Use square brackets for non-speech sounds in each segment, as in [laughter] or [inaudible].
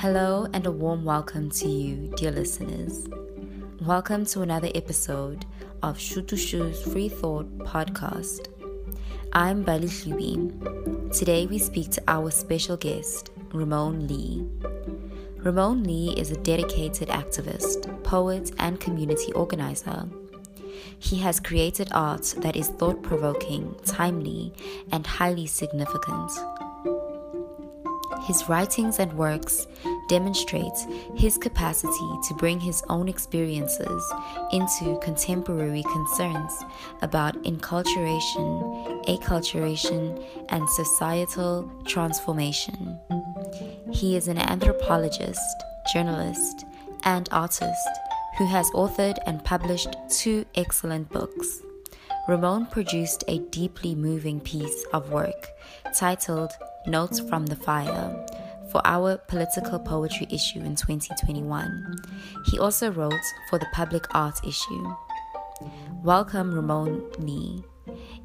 Hello, and a warm welcome to you, dear listeners. Welcome to another episode of Shutushu's Free Thought podcast. I'm Bali Shubi. Today we speak to our special guest, Ramon Lee. Ramon Lee is a dedicated activist, poet, and community organizer. He has created art that is thought provoking, timely, and highly significant. His writings and works demonstrate his capacity to bring his own experiences into contemporary concerns about enculturation, acculturation, and societal transformation. He is an anthropologist, journalist, and artist who has authored and published two excellent books. Ramon produced a deeply moving piece of work titled Notes from the Fire for our political poetry issue in 2021. He also wrote for the public art issue. Welcome, Ramon Lee.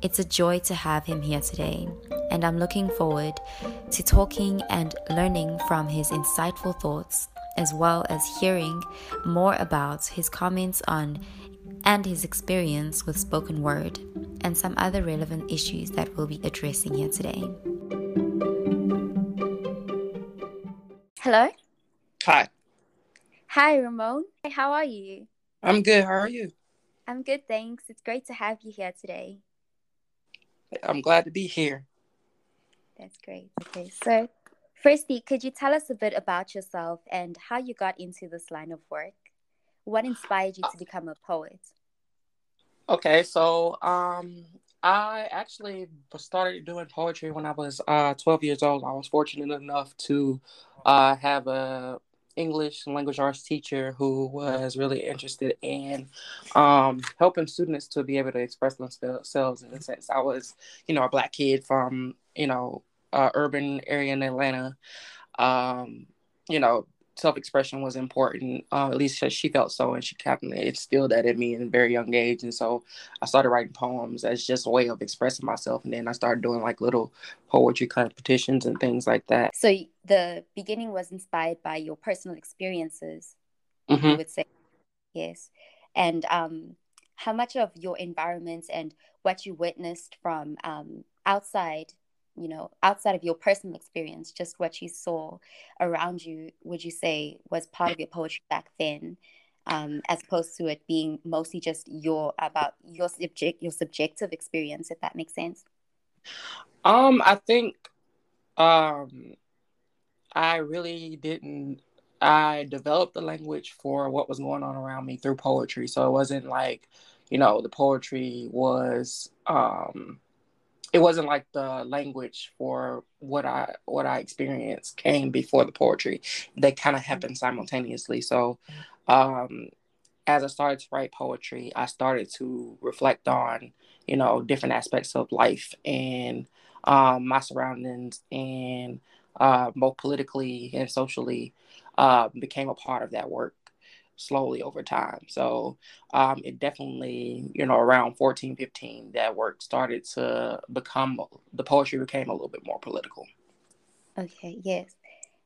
It's a joy to have him here today, and I'm looking forward to talking and learning from his insightful thoughts, as well as hearing more about his comments on and his experience with spoken word and some other relevant issues that we'll be addressing here today. Hello. Hi. Hi, Ramon. How are you? I'm good. How are you? I'm good, thanks. It's great to have you here today. I'm glad to be here. That's great. Okay, so firstly, could you tell us a bit about yourself and how you got into this line of work? What inspired you to become a poet? Okay, so um, I actually started doing poetry when I was uh, 12 years old. I was fortunate enough to uh, have a English language arts teacher who was really interested in um, helping students to be able to express themselves in a sense. I was, you know, a black kid from, you know, uh, urban area in Atlanta. Um, you know, self expression was important. Uh, at least she felt so, and she of instilled that in me in a very young age. And so I started writing poems as just a way of expressing myself. And then I started doing like little poetry competitions and things like that. So the beginning was inspired by your personal experiences, mm-hmm. you would say, yes. And um, how much of your environment and what you witnessed from um, outside you know, outside of your personal experience, just what you saw around you, would you say was part of your poetry back then, um, as opposed to it being mostly just your about your subject your subjective experience, if that makes sense? Um, I think um I really didn't I developed the language for what was going on around me through poetry. So it wasn't like, you know, the poetry was um it wasn't like the language for what I what I experienced came before the poetry. They kind of happened simultaneously. So um as I started to write poetry, I started to reflect on, you know, different aspects of life and um, my surroundings and uh, both politically and socially uh, became a part of that work slowly over time. So um, it definitely, you know, around 14, 15, that work started to become, the poetry became a little bit more political. Okay, yes.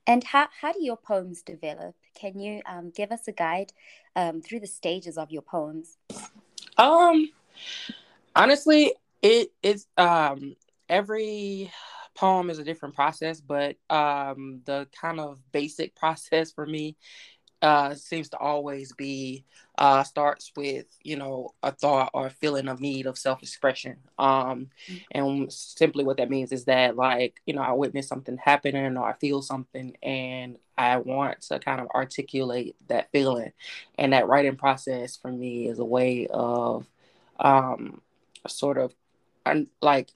And how, how do your poems develop? Can you um, give us a guide um, through the stages of your poems? Um, honestly, it is um every poem is a different process, but um the kind of basic [laughs] process for me uh, seems to always be uh, starts with you know a thought or a feeling of need of self-expression. Um, mm-hmm. and simply what that means is that like you know i witness something happening or i feel something and i want to kind of articulate that feeling. And that writing process for me is a way of um, sort of like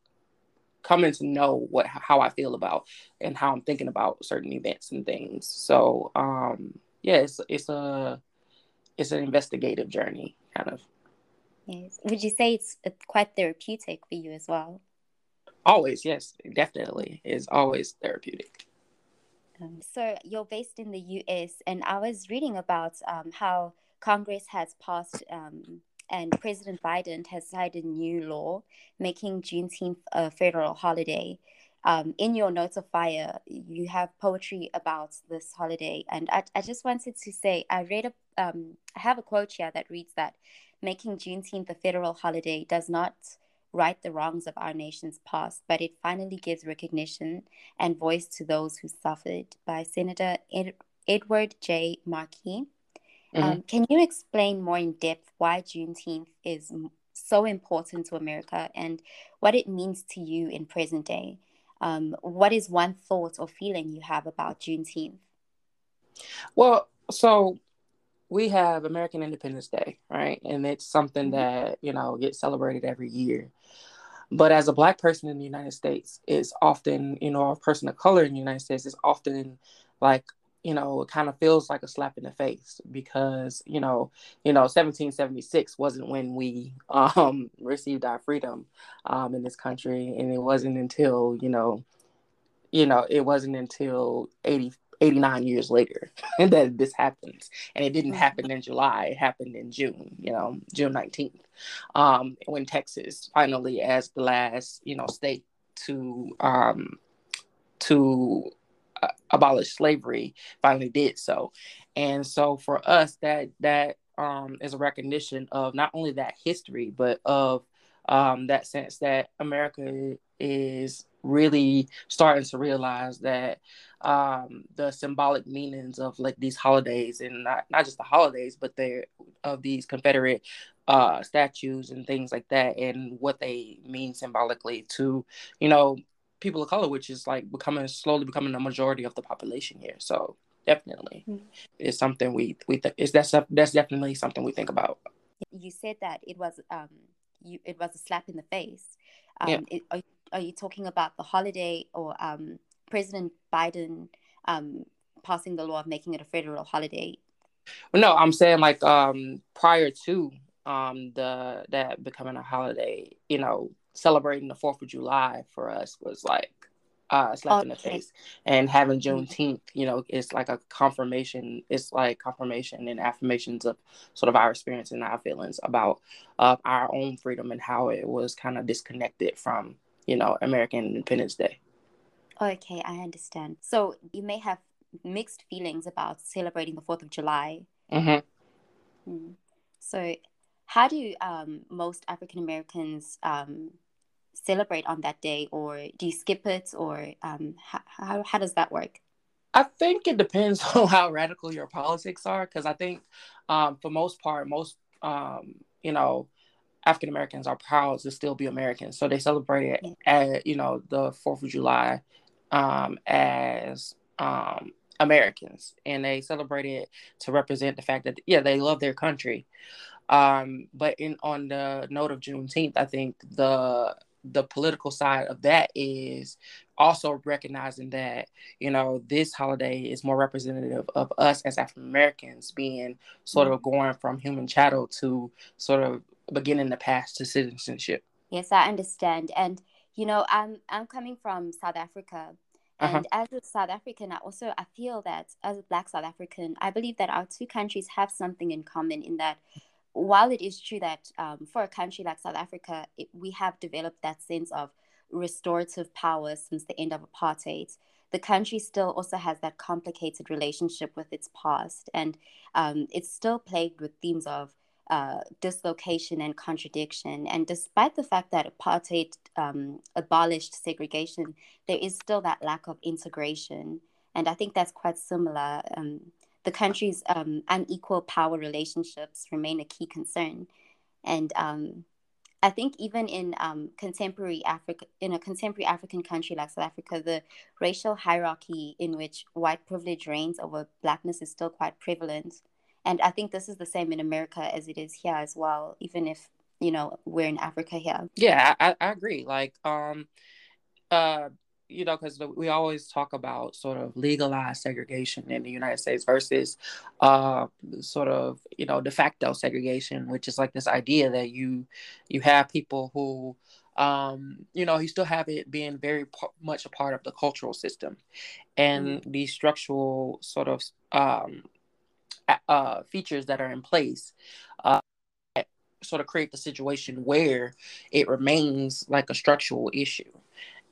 coming to know what how i feel about and how i'm thinking about certain events and things. So um yeah, it's it's a it's an investigative journey, kind of. Yes. Would you say it's quite therapeutic for you as well? Always, yes, definitely. is always therapeutic. Um, so you're based in the U.S., and I was reading about um, how Congress has passed um, and President Biden has signed a new law making Juneteenth a federal holiday. Um, in your notes of fire, you have poetry about this holiday, and I, I just wanted to say I read a um, I have a quote here that reads that making Juneteenth a federal holiday does not right the wrongs of our nation's past, but it finally gives recognition and voice to those who suffered. By Senator Ed- Edward J. Markey. Mm-hmm. Um, can you explain more in depth why Juneteenth is so important to America and what it means to you in present day? Um, what is one thought or feeling you have about Juneteenth? Well, so we have American Independence Day, right? And it's something mm-hmm. that, you know, gets celebrated every year. But as a black person in the United States, it's often, you know, a person of color in the United States is often like, you know, it kind of feels like a slap in the face because, you know, you know, 1776 wasn't when we [laughs] um, received our freedom um, in this country, and it wasn't until, you know, you know, it wasn't until 80, 89 years later [laughs] that this happens. And it didn't mm-hmm. happen in July, it happened in June, you know, June 19th, um, when Texas finally, as the last, you know, state to, um, to abolish slavery, finally did so. And so for us, that, that, um, is a recognition of not only that history, but of um, that sense that America is really starting to realize that um, the symbolic meanings of like these holidays and not, not just the holidays, but they of these Confederate uh, statues and things like that and what they mean symbolically to, you know, people of color, which is like becoming slowly becoming a majority of the population here. So definitely mm-hmm. it's something we we th- is that's that's definitely something we think about. You said that it was um you it was a slap in the face. Um, yeah. It, are, are you talking about the holiday or um President Biden um, passing the law of making it a federal holiday? Well, no, I'm saying like um, prior to um, the that becoming a holiday, you know, celebrating the Fourth of July for us was like uh, slap okay. in the face, and having mm-hmm. Juneteenth, you know, it's like a confirmation. It's like confirmation and affirmations of sort of our experience and our feelings about uh, our own freedom and how it was kind of disconnected from, you know, American Independence Day. Okay, I understand. So you may have mixed feelings about celebrating the 4th of July. Mm-hmm. Mm. So, how do um, most African Americans um, celebrate on that day, or do you skip it, or um, how, how, how does that work? I think it depends [laughs] on how radical your politics are, because I think um, for most part, most um, you know African Americans are proud to still be Americans, so they celebrate it at you know the Fourth of July um, as um, Americans, and they celebrate it to represent the fact that yeah, they love their country. Um, but in on the note of Juneteenth, I think the the political side of that is also recognizing that you know this holiday is more representative of us as African Americans being sort of going from human chattel to sort of beginning the path to citizenship. Yes, I understand, and you know, I'm I'm coming from South Africa, uh-huh. and uh-huh. as a South African, I also I feel that as a Black South African, I believe that our two countries have something in common in that. While it is true that um, for a country like South Africa, it, we have developed that sense of restorative power since the end of apartheid, the country still also has that complicated relationship with its past, and um, it's still plagued with themes of uh, dislocation and contradiction. And despite the fact that apartheid um, abolished segregation, there is still that lack of integration. And I think that's quite similar. Um, the country's um, unequal power relationships remain a key concern. And um, I think even in um, contemporary Africa, in a contemporary African country like South Africa, the racial hierarchy in which white privilege reigns over blackness is still quite prevalent. And i think this is the same in america as it is here as well even if you know we're in africa here. Yeah i, I agree. Like um uh you know because we always talk about sort of legalized segregation in the united states versus uh sort of you know de facto segregation which is like this idea that you you have people who um, you know, you still have it being very p- much a part of the cultural system, and mm-hmm. the structural sort of um, uh, features that are in place uh, sort of create the situation where it remains like a structural issue.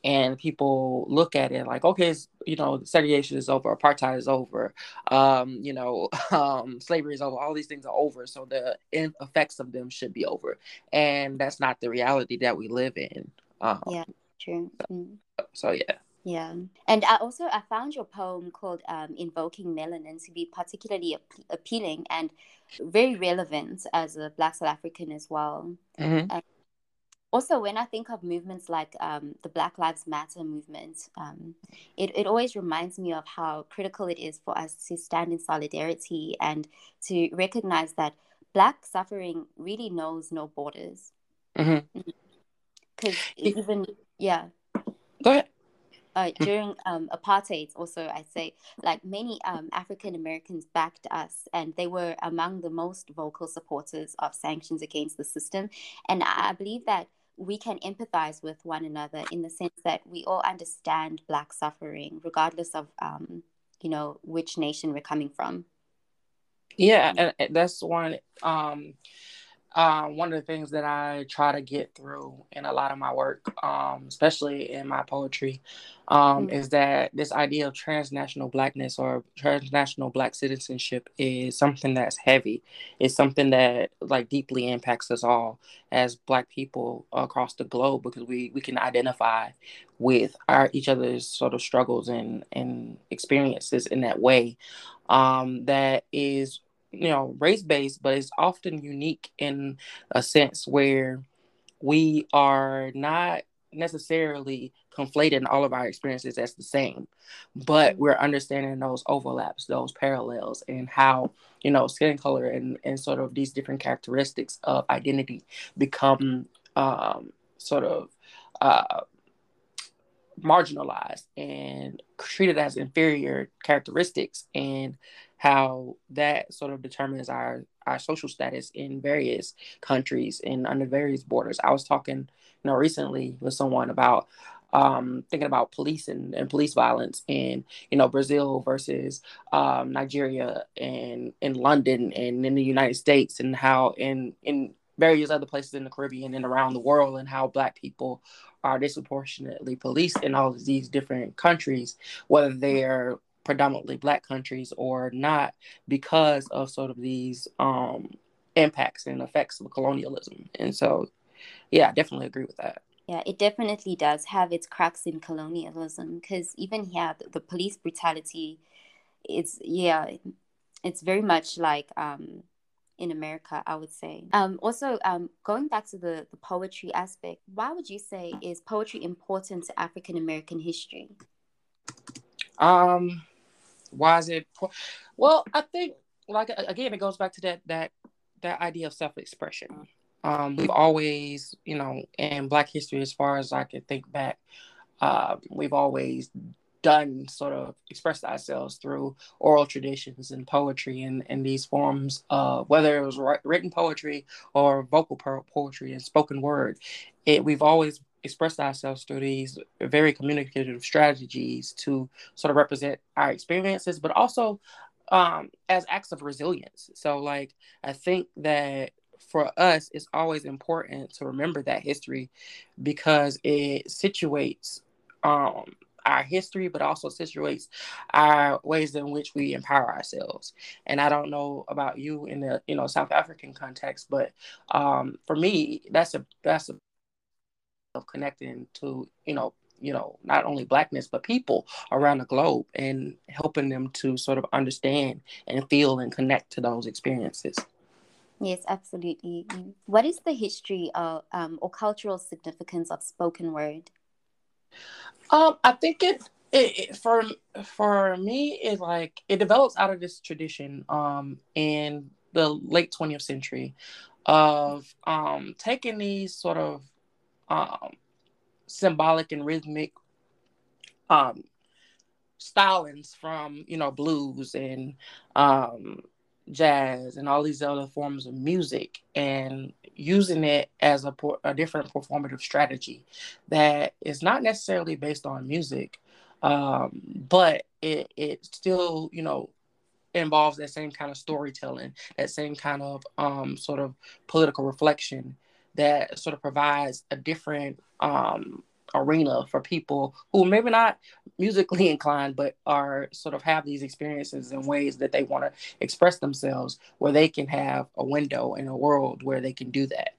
And people look at it like, okay, you know, segregation is over, apartheid is over, um, you know, [laughs] um, slavery is over, all these things are over, so the effects of them should be over, and that's not the reality that we live in. Um, yeah, true. Mm. So yeah. Yeah, and I also I found your poem called um, "Invoking Melanin" to be particularly ap- appealing and very relevant as a Black South African as well. Mm-hmm. Also, when I think of movements like um, the Black Lives Matter movement, um, it, it always reminds me of how critical it is for us to stand in solidarity and to recognize that Black suffering really knows no borders. Because mm-hmm. even, yeah. Go ahead. Uh, during um, apartheid, also, I say, like many um, African Americans backed us, and they were among the most vocal supporters of sanctions against the system. And I believe that we can empathize with one another in the sense that we all understand black suffering regardless of um, you know which nation we're coming from. Yeah and that's one um um, one of the things that I try to get through in a lot of my work, um, especially in my poetry, um, mm-hmm. is that this idea of transnational blackness or transnational black citizenship is something that's heavy. It's something that like deeply impacts us all as black people across the globe because we we can identify with our each other's sort of struggles and and experiences in that way. Um, that is you know race based but it's often unique in a sense where we are not necessarily conflating all of our experiences as the same but we're understanding those overlaps those parallels and how you know skin color and, and sort of these different characteristics of identity become um, sort of uh, marginalized and treated as inferior characteristics and how that sort of determines our our social status in various countries and under various borders. I was talking, you know, recently with someone about um, thinking about police and, and police violence in you know Brazil versus um, Nigeria and in London and in the United States and how in in various other places in the Caribbean and around the world and how Black people are disproportionately policed in all of these different countries, whether they're predominantly black countries or not because of sort of these um, impacts and effects of colonialism. And so, yeah, I definitely agree with that. Yeah, it definitely does have its cracks in colonialism because even here, the, the, police brutality, it's, yeah, it's very much like um, in America, I would say. Um, also, um, going back to the, the poetry aspect, why would you say is poetry important to African American history? Um, why is it? Well, I think like again, it goes back to that that that idea of self expression. Um, we've always, you know, in Black history, as far as I can think back, uh, we've always done sort of expressed ourselves through oral traditions and poetry and, and these forms of whether it was written poetry or vocal poetry and spoken word it we've always expressed ourselves through these very communicative strategies to sort of represent our experiences, but also um, as acts of resilience. So, like, I think that for us, it's always important to remember that history because it situates um, our history, but also situates our ways in which we empower ourselves. And I don't know about you in the you know South African context, but um, for me, that's a that's a of connecting to you know you know not only blackness but people around the globe and helping them to sort of understand and feel and connect to those experiences. Yes absolutely. What is the history of um, or cultural significance of spoken word um i think it, it, it for for me it like it develops out of this tradition um in the late 20th century of um taking these sort of um, symbolic and rhythmic um, stylings from you know blues and um, jazz and all these other forms of music and using it as a, a different performative strategy that is not necessarily based on music um, but it, it still you know involves that same kind of storytelling that same kind of um, sort of political reflection that sort of provides a different um, arena for people who maybe not musically [laughs] inclined but are sort of have these experiences in ways that they want to express themselves where they can have a window in a world where they can do that.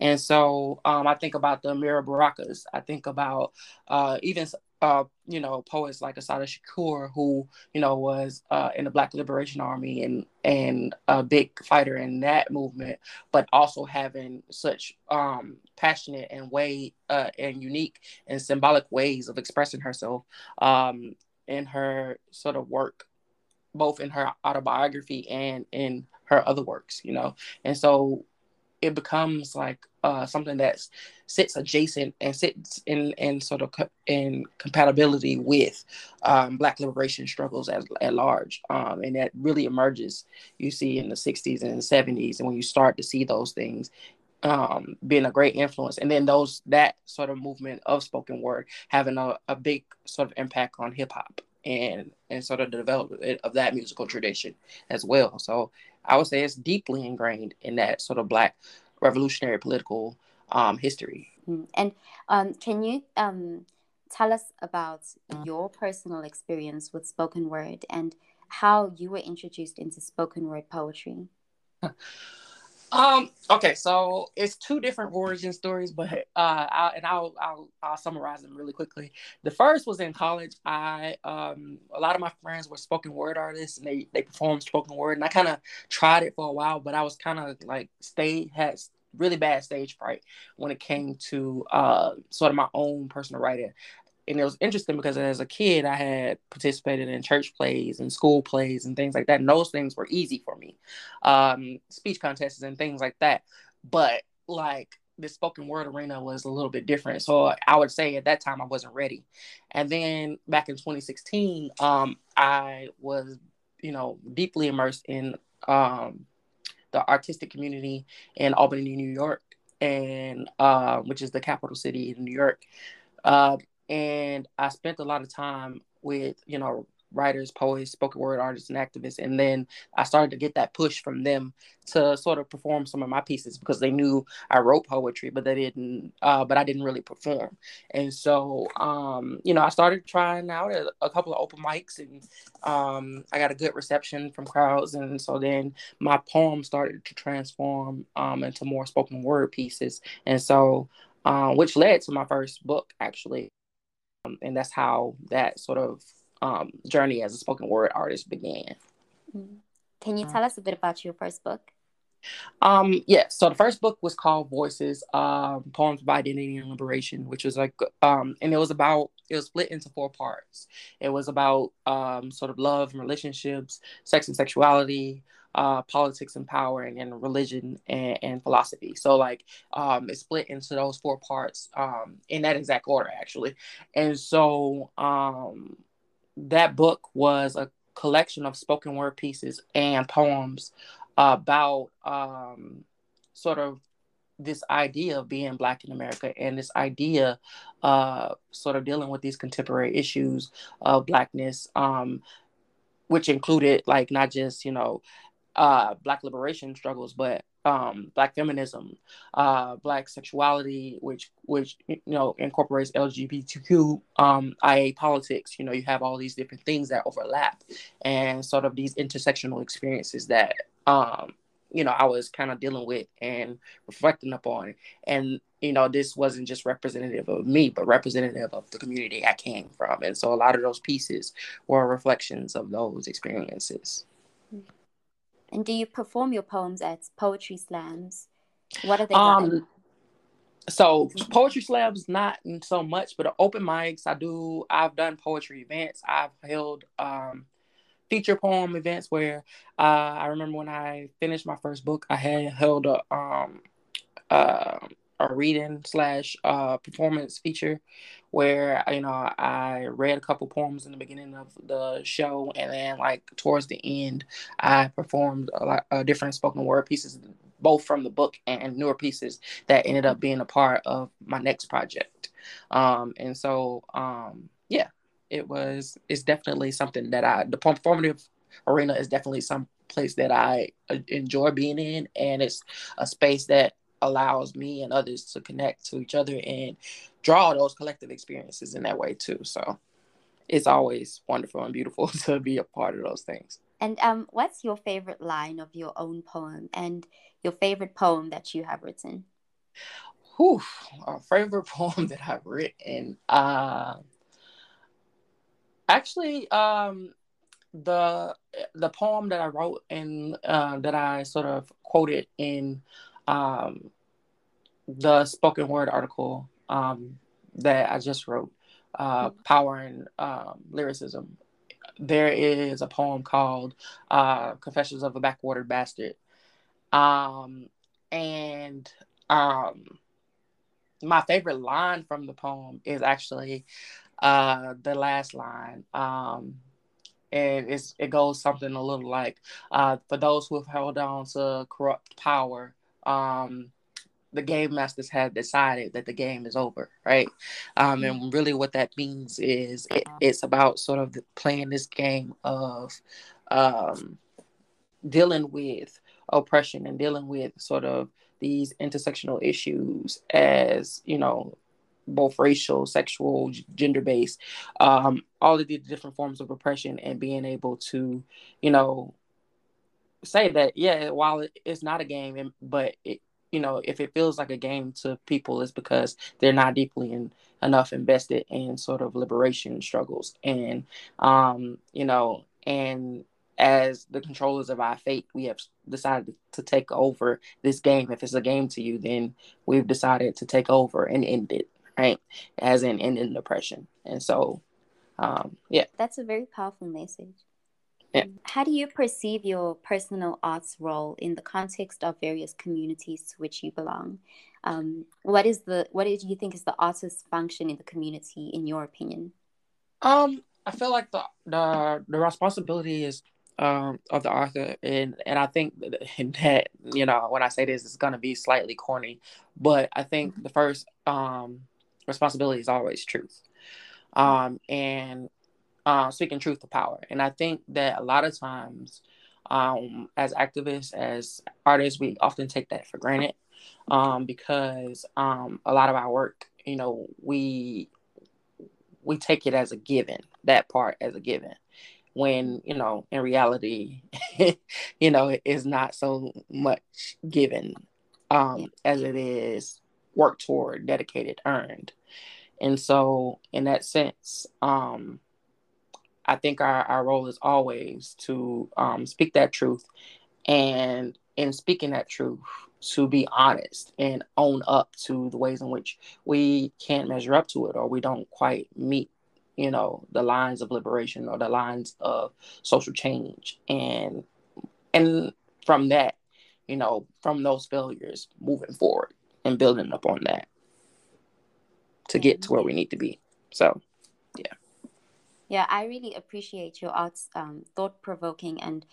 And so um, i think about the Amiri Barakas i think about uh, even uh, you know, poets like Assata Shakur, who you know was uh, in the Black Liberation Army and and a big fighter in that movement, but also having such um, passionate and way uh, and unique and symbolic ways of expressing herself um, in her sort of work, both in her autobiography and in her other works, you know. And so it becomes like uh, something that sits adjacent and sits in, in sort of co- in compatibility with um, Black liberation struggles as, at large. Um, and that really emerges, you see, in the 60s and the 70s. And when you start to see those things, um, being a great influence. And then those that sort of movement of spoken word having a, a big sort of impact on hip hop and and sort of the development of that musical tradition as well. So I would say it's deeply ingrained in that sort of black revolutionary political um, history. Mm. And um, can you um, tell us about your personal experience with spoken word and how you were introduced into spoken word poetry? [laughs] Um. Okay. So it's two different origin stories, but uh, I, and I'll, I'll I'll summarize them really quickly. The first was in college. I um a lot of my friends were spoken word artists, and they they performed spoken word, and I kind of tried it for a while, but I was kind of like stay had really bad stage fright when it came to uh sort of my own personal writing and it was interesting because as a kid I had participated in church plays and school plays and things like that. And those things were easy for me, um, speech contests and things like that. But like the spoken word arena was a little bit different. So I would say at that time I wasn't ready. And then back in 2016, um, I was, you know, deeply immersed in um, the artistic community in Albany, New York, and uh, which is the capital city in New York. Uh, and I spent a lot of time with you know writers, poets, spoken word artists, and activists. And then I started to get that push from them to sort of perform some of my pieces because they knew I wrote poetry, but they didn't, uh, but I didn't really perform. And so, um, you know, I started trying out a, a couple of open mics and um, I got a good reception from crowds. And so then my poem started to transform um, into more spoken word pieces. And so, uh, which led to my first book, actually. Um, and that's how that sort of um, journey as a spoken word artist began. Mm-hmm. Can you tell us a bit about your first book? Um, yeah, so the first book was called Voices, um, Poems of Identity and Liberation, which was like, um, and it was about, it was split into four parts. It was about um, sort of love and relationships, sex and sexuality, uh, politics and power and, and religion and, and, philosophy. So like um, it's split into those four parts um, in that exact order actually. And so um, that book was a collection of spoken word pieces and poems about um, sort of this idea of being black in America and this idea uh, sort of dealing with these contemporary issues of blackness, um, which included like not just, you know, uh, black liberation struggles, but um, black feminism, uh, black sexuality, which which you know incorporates LGBTQ um, IA politics. You know, you have all these different things that overlap, and sort of these intersectional experiences that um, you know I was kind of dealing with and reflecting upon. And you know, this wasn't just representative of me, but representative of the community I came from. And so a lot of those pieces were reflections of those experiences. And do you perform your poems at poetry slams? What are they um, like? So poetry slams, not so much, but open mics, I do. I've done poetry events. I've held um, feature poem events where uh, I remember when I finished my first book, I had held a um, uh, a reading slash uh, performance feature where you know I read a couple poems in the beginning of the show, and then like towards the end, I performed a lot of different spoken word pieces, both from the book and newer pieces that ended up being a part of my next project. Um, and so, um, yeah, it was. It's definitely something that I the performative arena is definitely some place that I uh, enjoy being in, and it's a space that allows me and others to connect to each other and draw those collective experiences in that way too. So it's always wonderful and beautiful [laughs] to be a part of those things. And um, what's your favorite line of your own poem and your favorite poem that you have written? Whew, a favorite [laughs] poem that I've written. Uh, actually, um, the the poem that I wrote and uh, that I sort of quoted in um, the spoken word article um, that I just wrote, uh. Power and um, Lyricism. There is a poem called uh, Confessions of a Backwater Bastard. Um, and um, my favorite line from the poem is actually uh, the last line. Um, and it's, it goes something a little like uh, for those who have held on to corrupt power um, the game masters have decided that the game is over, right? Um, and really, what that means is it, it's about sort of playing this game of um, dealing with oppression and dealing with sort of these intersectional issues as you know both racial sexual gender based um, all of the different forms of oppression and being able to you know say that yeah while it's not a game but it, you know if it feels like a game to people it's because they're not deeply in, enough invested in sort of liberation struggles. And um you know and as the controllers of our fate we have decided to take over this game. If it's a game to you then we've decided to take over and end it right? As in ending oppression and so um yeah. That's a very powerful message yeah. How do you perceive your personal arts role in the context of various communities to which you belong? Um, what is the what do you think is the artist's function in the community, in your opinion? Um, I feel like the the, the responsibility is um, of the author, and and I think [laughs] that you know when I say this, it's gonna be slightly corny, but I think mm-hmm. the first um, responsibility is always truth, um, and uh, speaking truth to power. And I think that a lot of times, um, as activists, as artists, we often take that for granted um, because um, a lot of our work, you know, we we take it as a given, that part as a given, when you know, in reality, [laughs] you know, it is not so much given um, as it is work toward, dedicated, earned. And so, in that sense, um, I think our, our role is always to um, speak that truth and in speaking that truth to be honest and own up to the ways in which we can't measure up to it or we don't quite meet you know the lines of liberation or the lines of social change. And and from that you know from those failures moving forward and building upon that to get to where we need to be. So yeah, I really appreciate your art's um, thought provoking and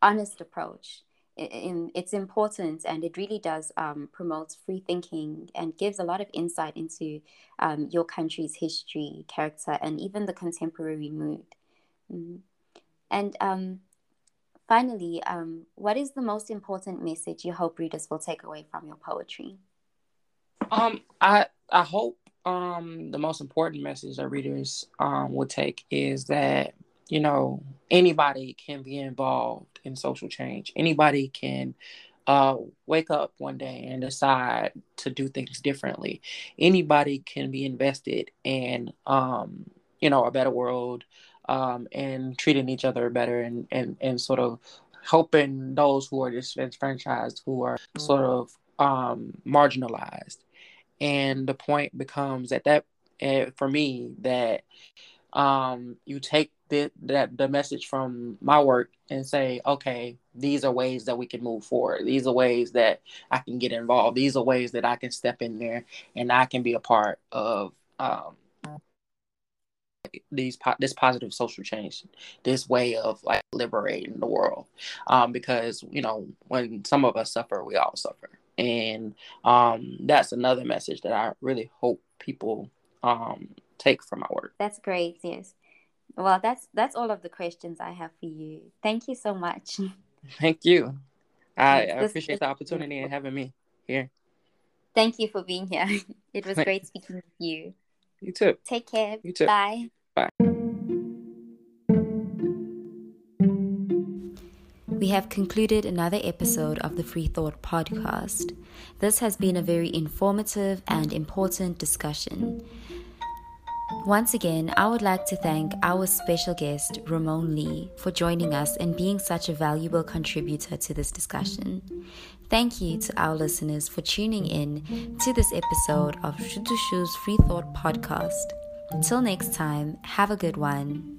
honest approach. In, it's important and it really does um, promote free thinking and gives a lot of insight into um, your country's history, character, and even the contemporary mood. Mm. And um, finally, um, what is the most important message you hope readers will take away from your poetry? Um, I I hope um, the most important message that readers um, would take is that you know anybody can be involved in social change. Anybody can uh, wake up one day and decide to do things differently. Anybody can be invested in um, you know a better world um, and treating each other better and and and sort of helping those who are disenfranchised, who are sort of um, marginalized and the point becomes at that uh, for me that um, you take the, that the message from my work and say okay these are ways that we can move forward. These are ways that i can get involved. These are ways that i can step in there and i can be a part of um, these this positive social change this way of like liberating the world. Um, because you know when some of us suffer we all suffer and um, that's another message that I really hope people um, take from my work. That's great. Yes. Well, that's that's all of the questions I have for you. Thank you so much. [laughs] Thank you. I, I appreciate the opportunity and having me here. Thank you for being here. [laughs] It was great speaking with you. You too. Take care. You too. Bye. Bye. We have concluded another episode of the Free Thought podcast. This has been a very informative and important discussion. Once again, I would like to thank our special guest, Ramon Lee, for joining us and being such a valuable contributor to this discussion. Thank you to our listeners for tuning in to this episode of Shutushu's Free Thought podcast. Until next time, have a good one.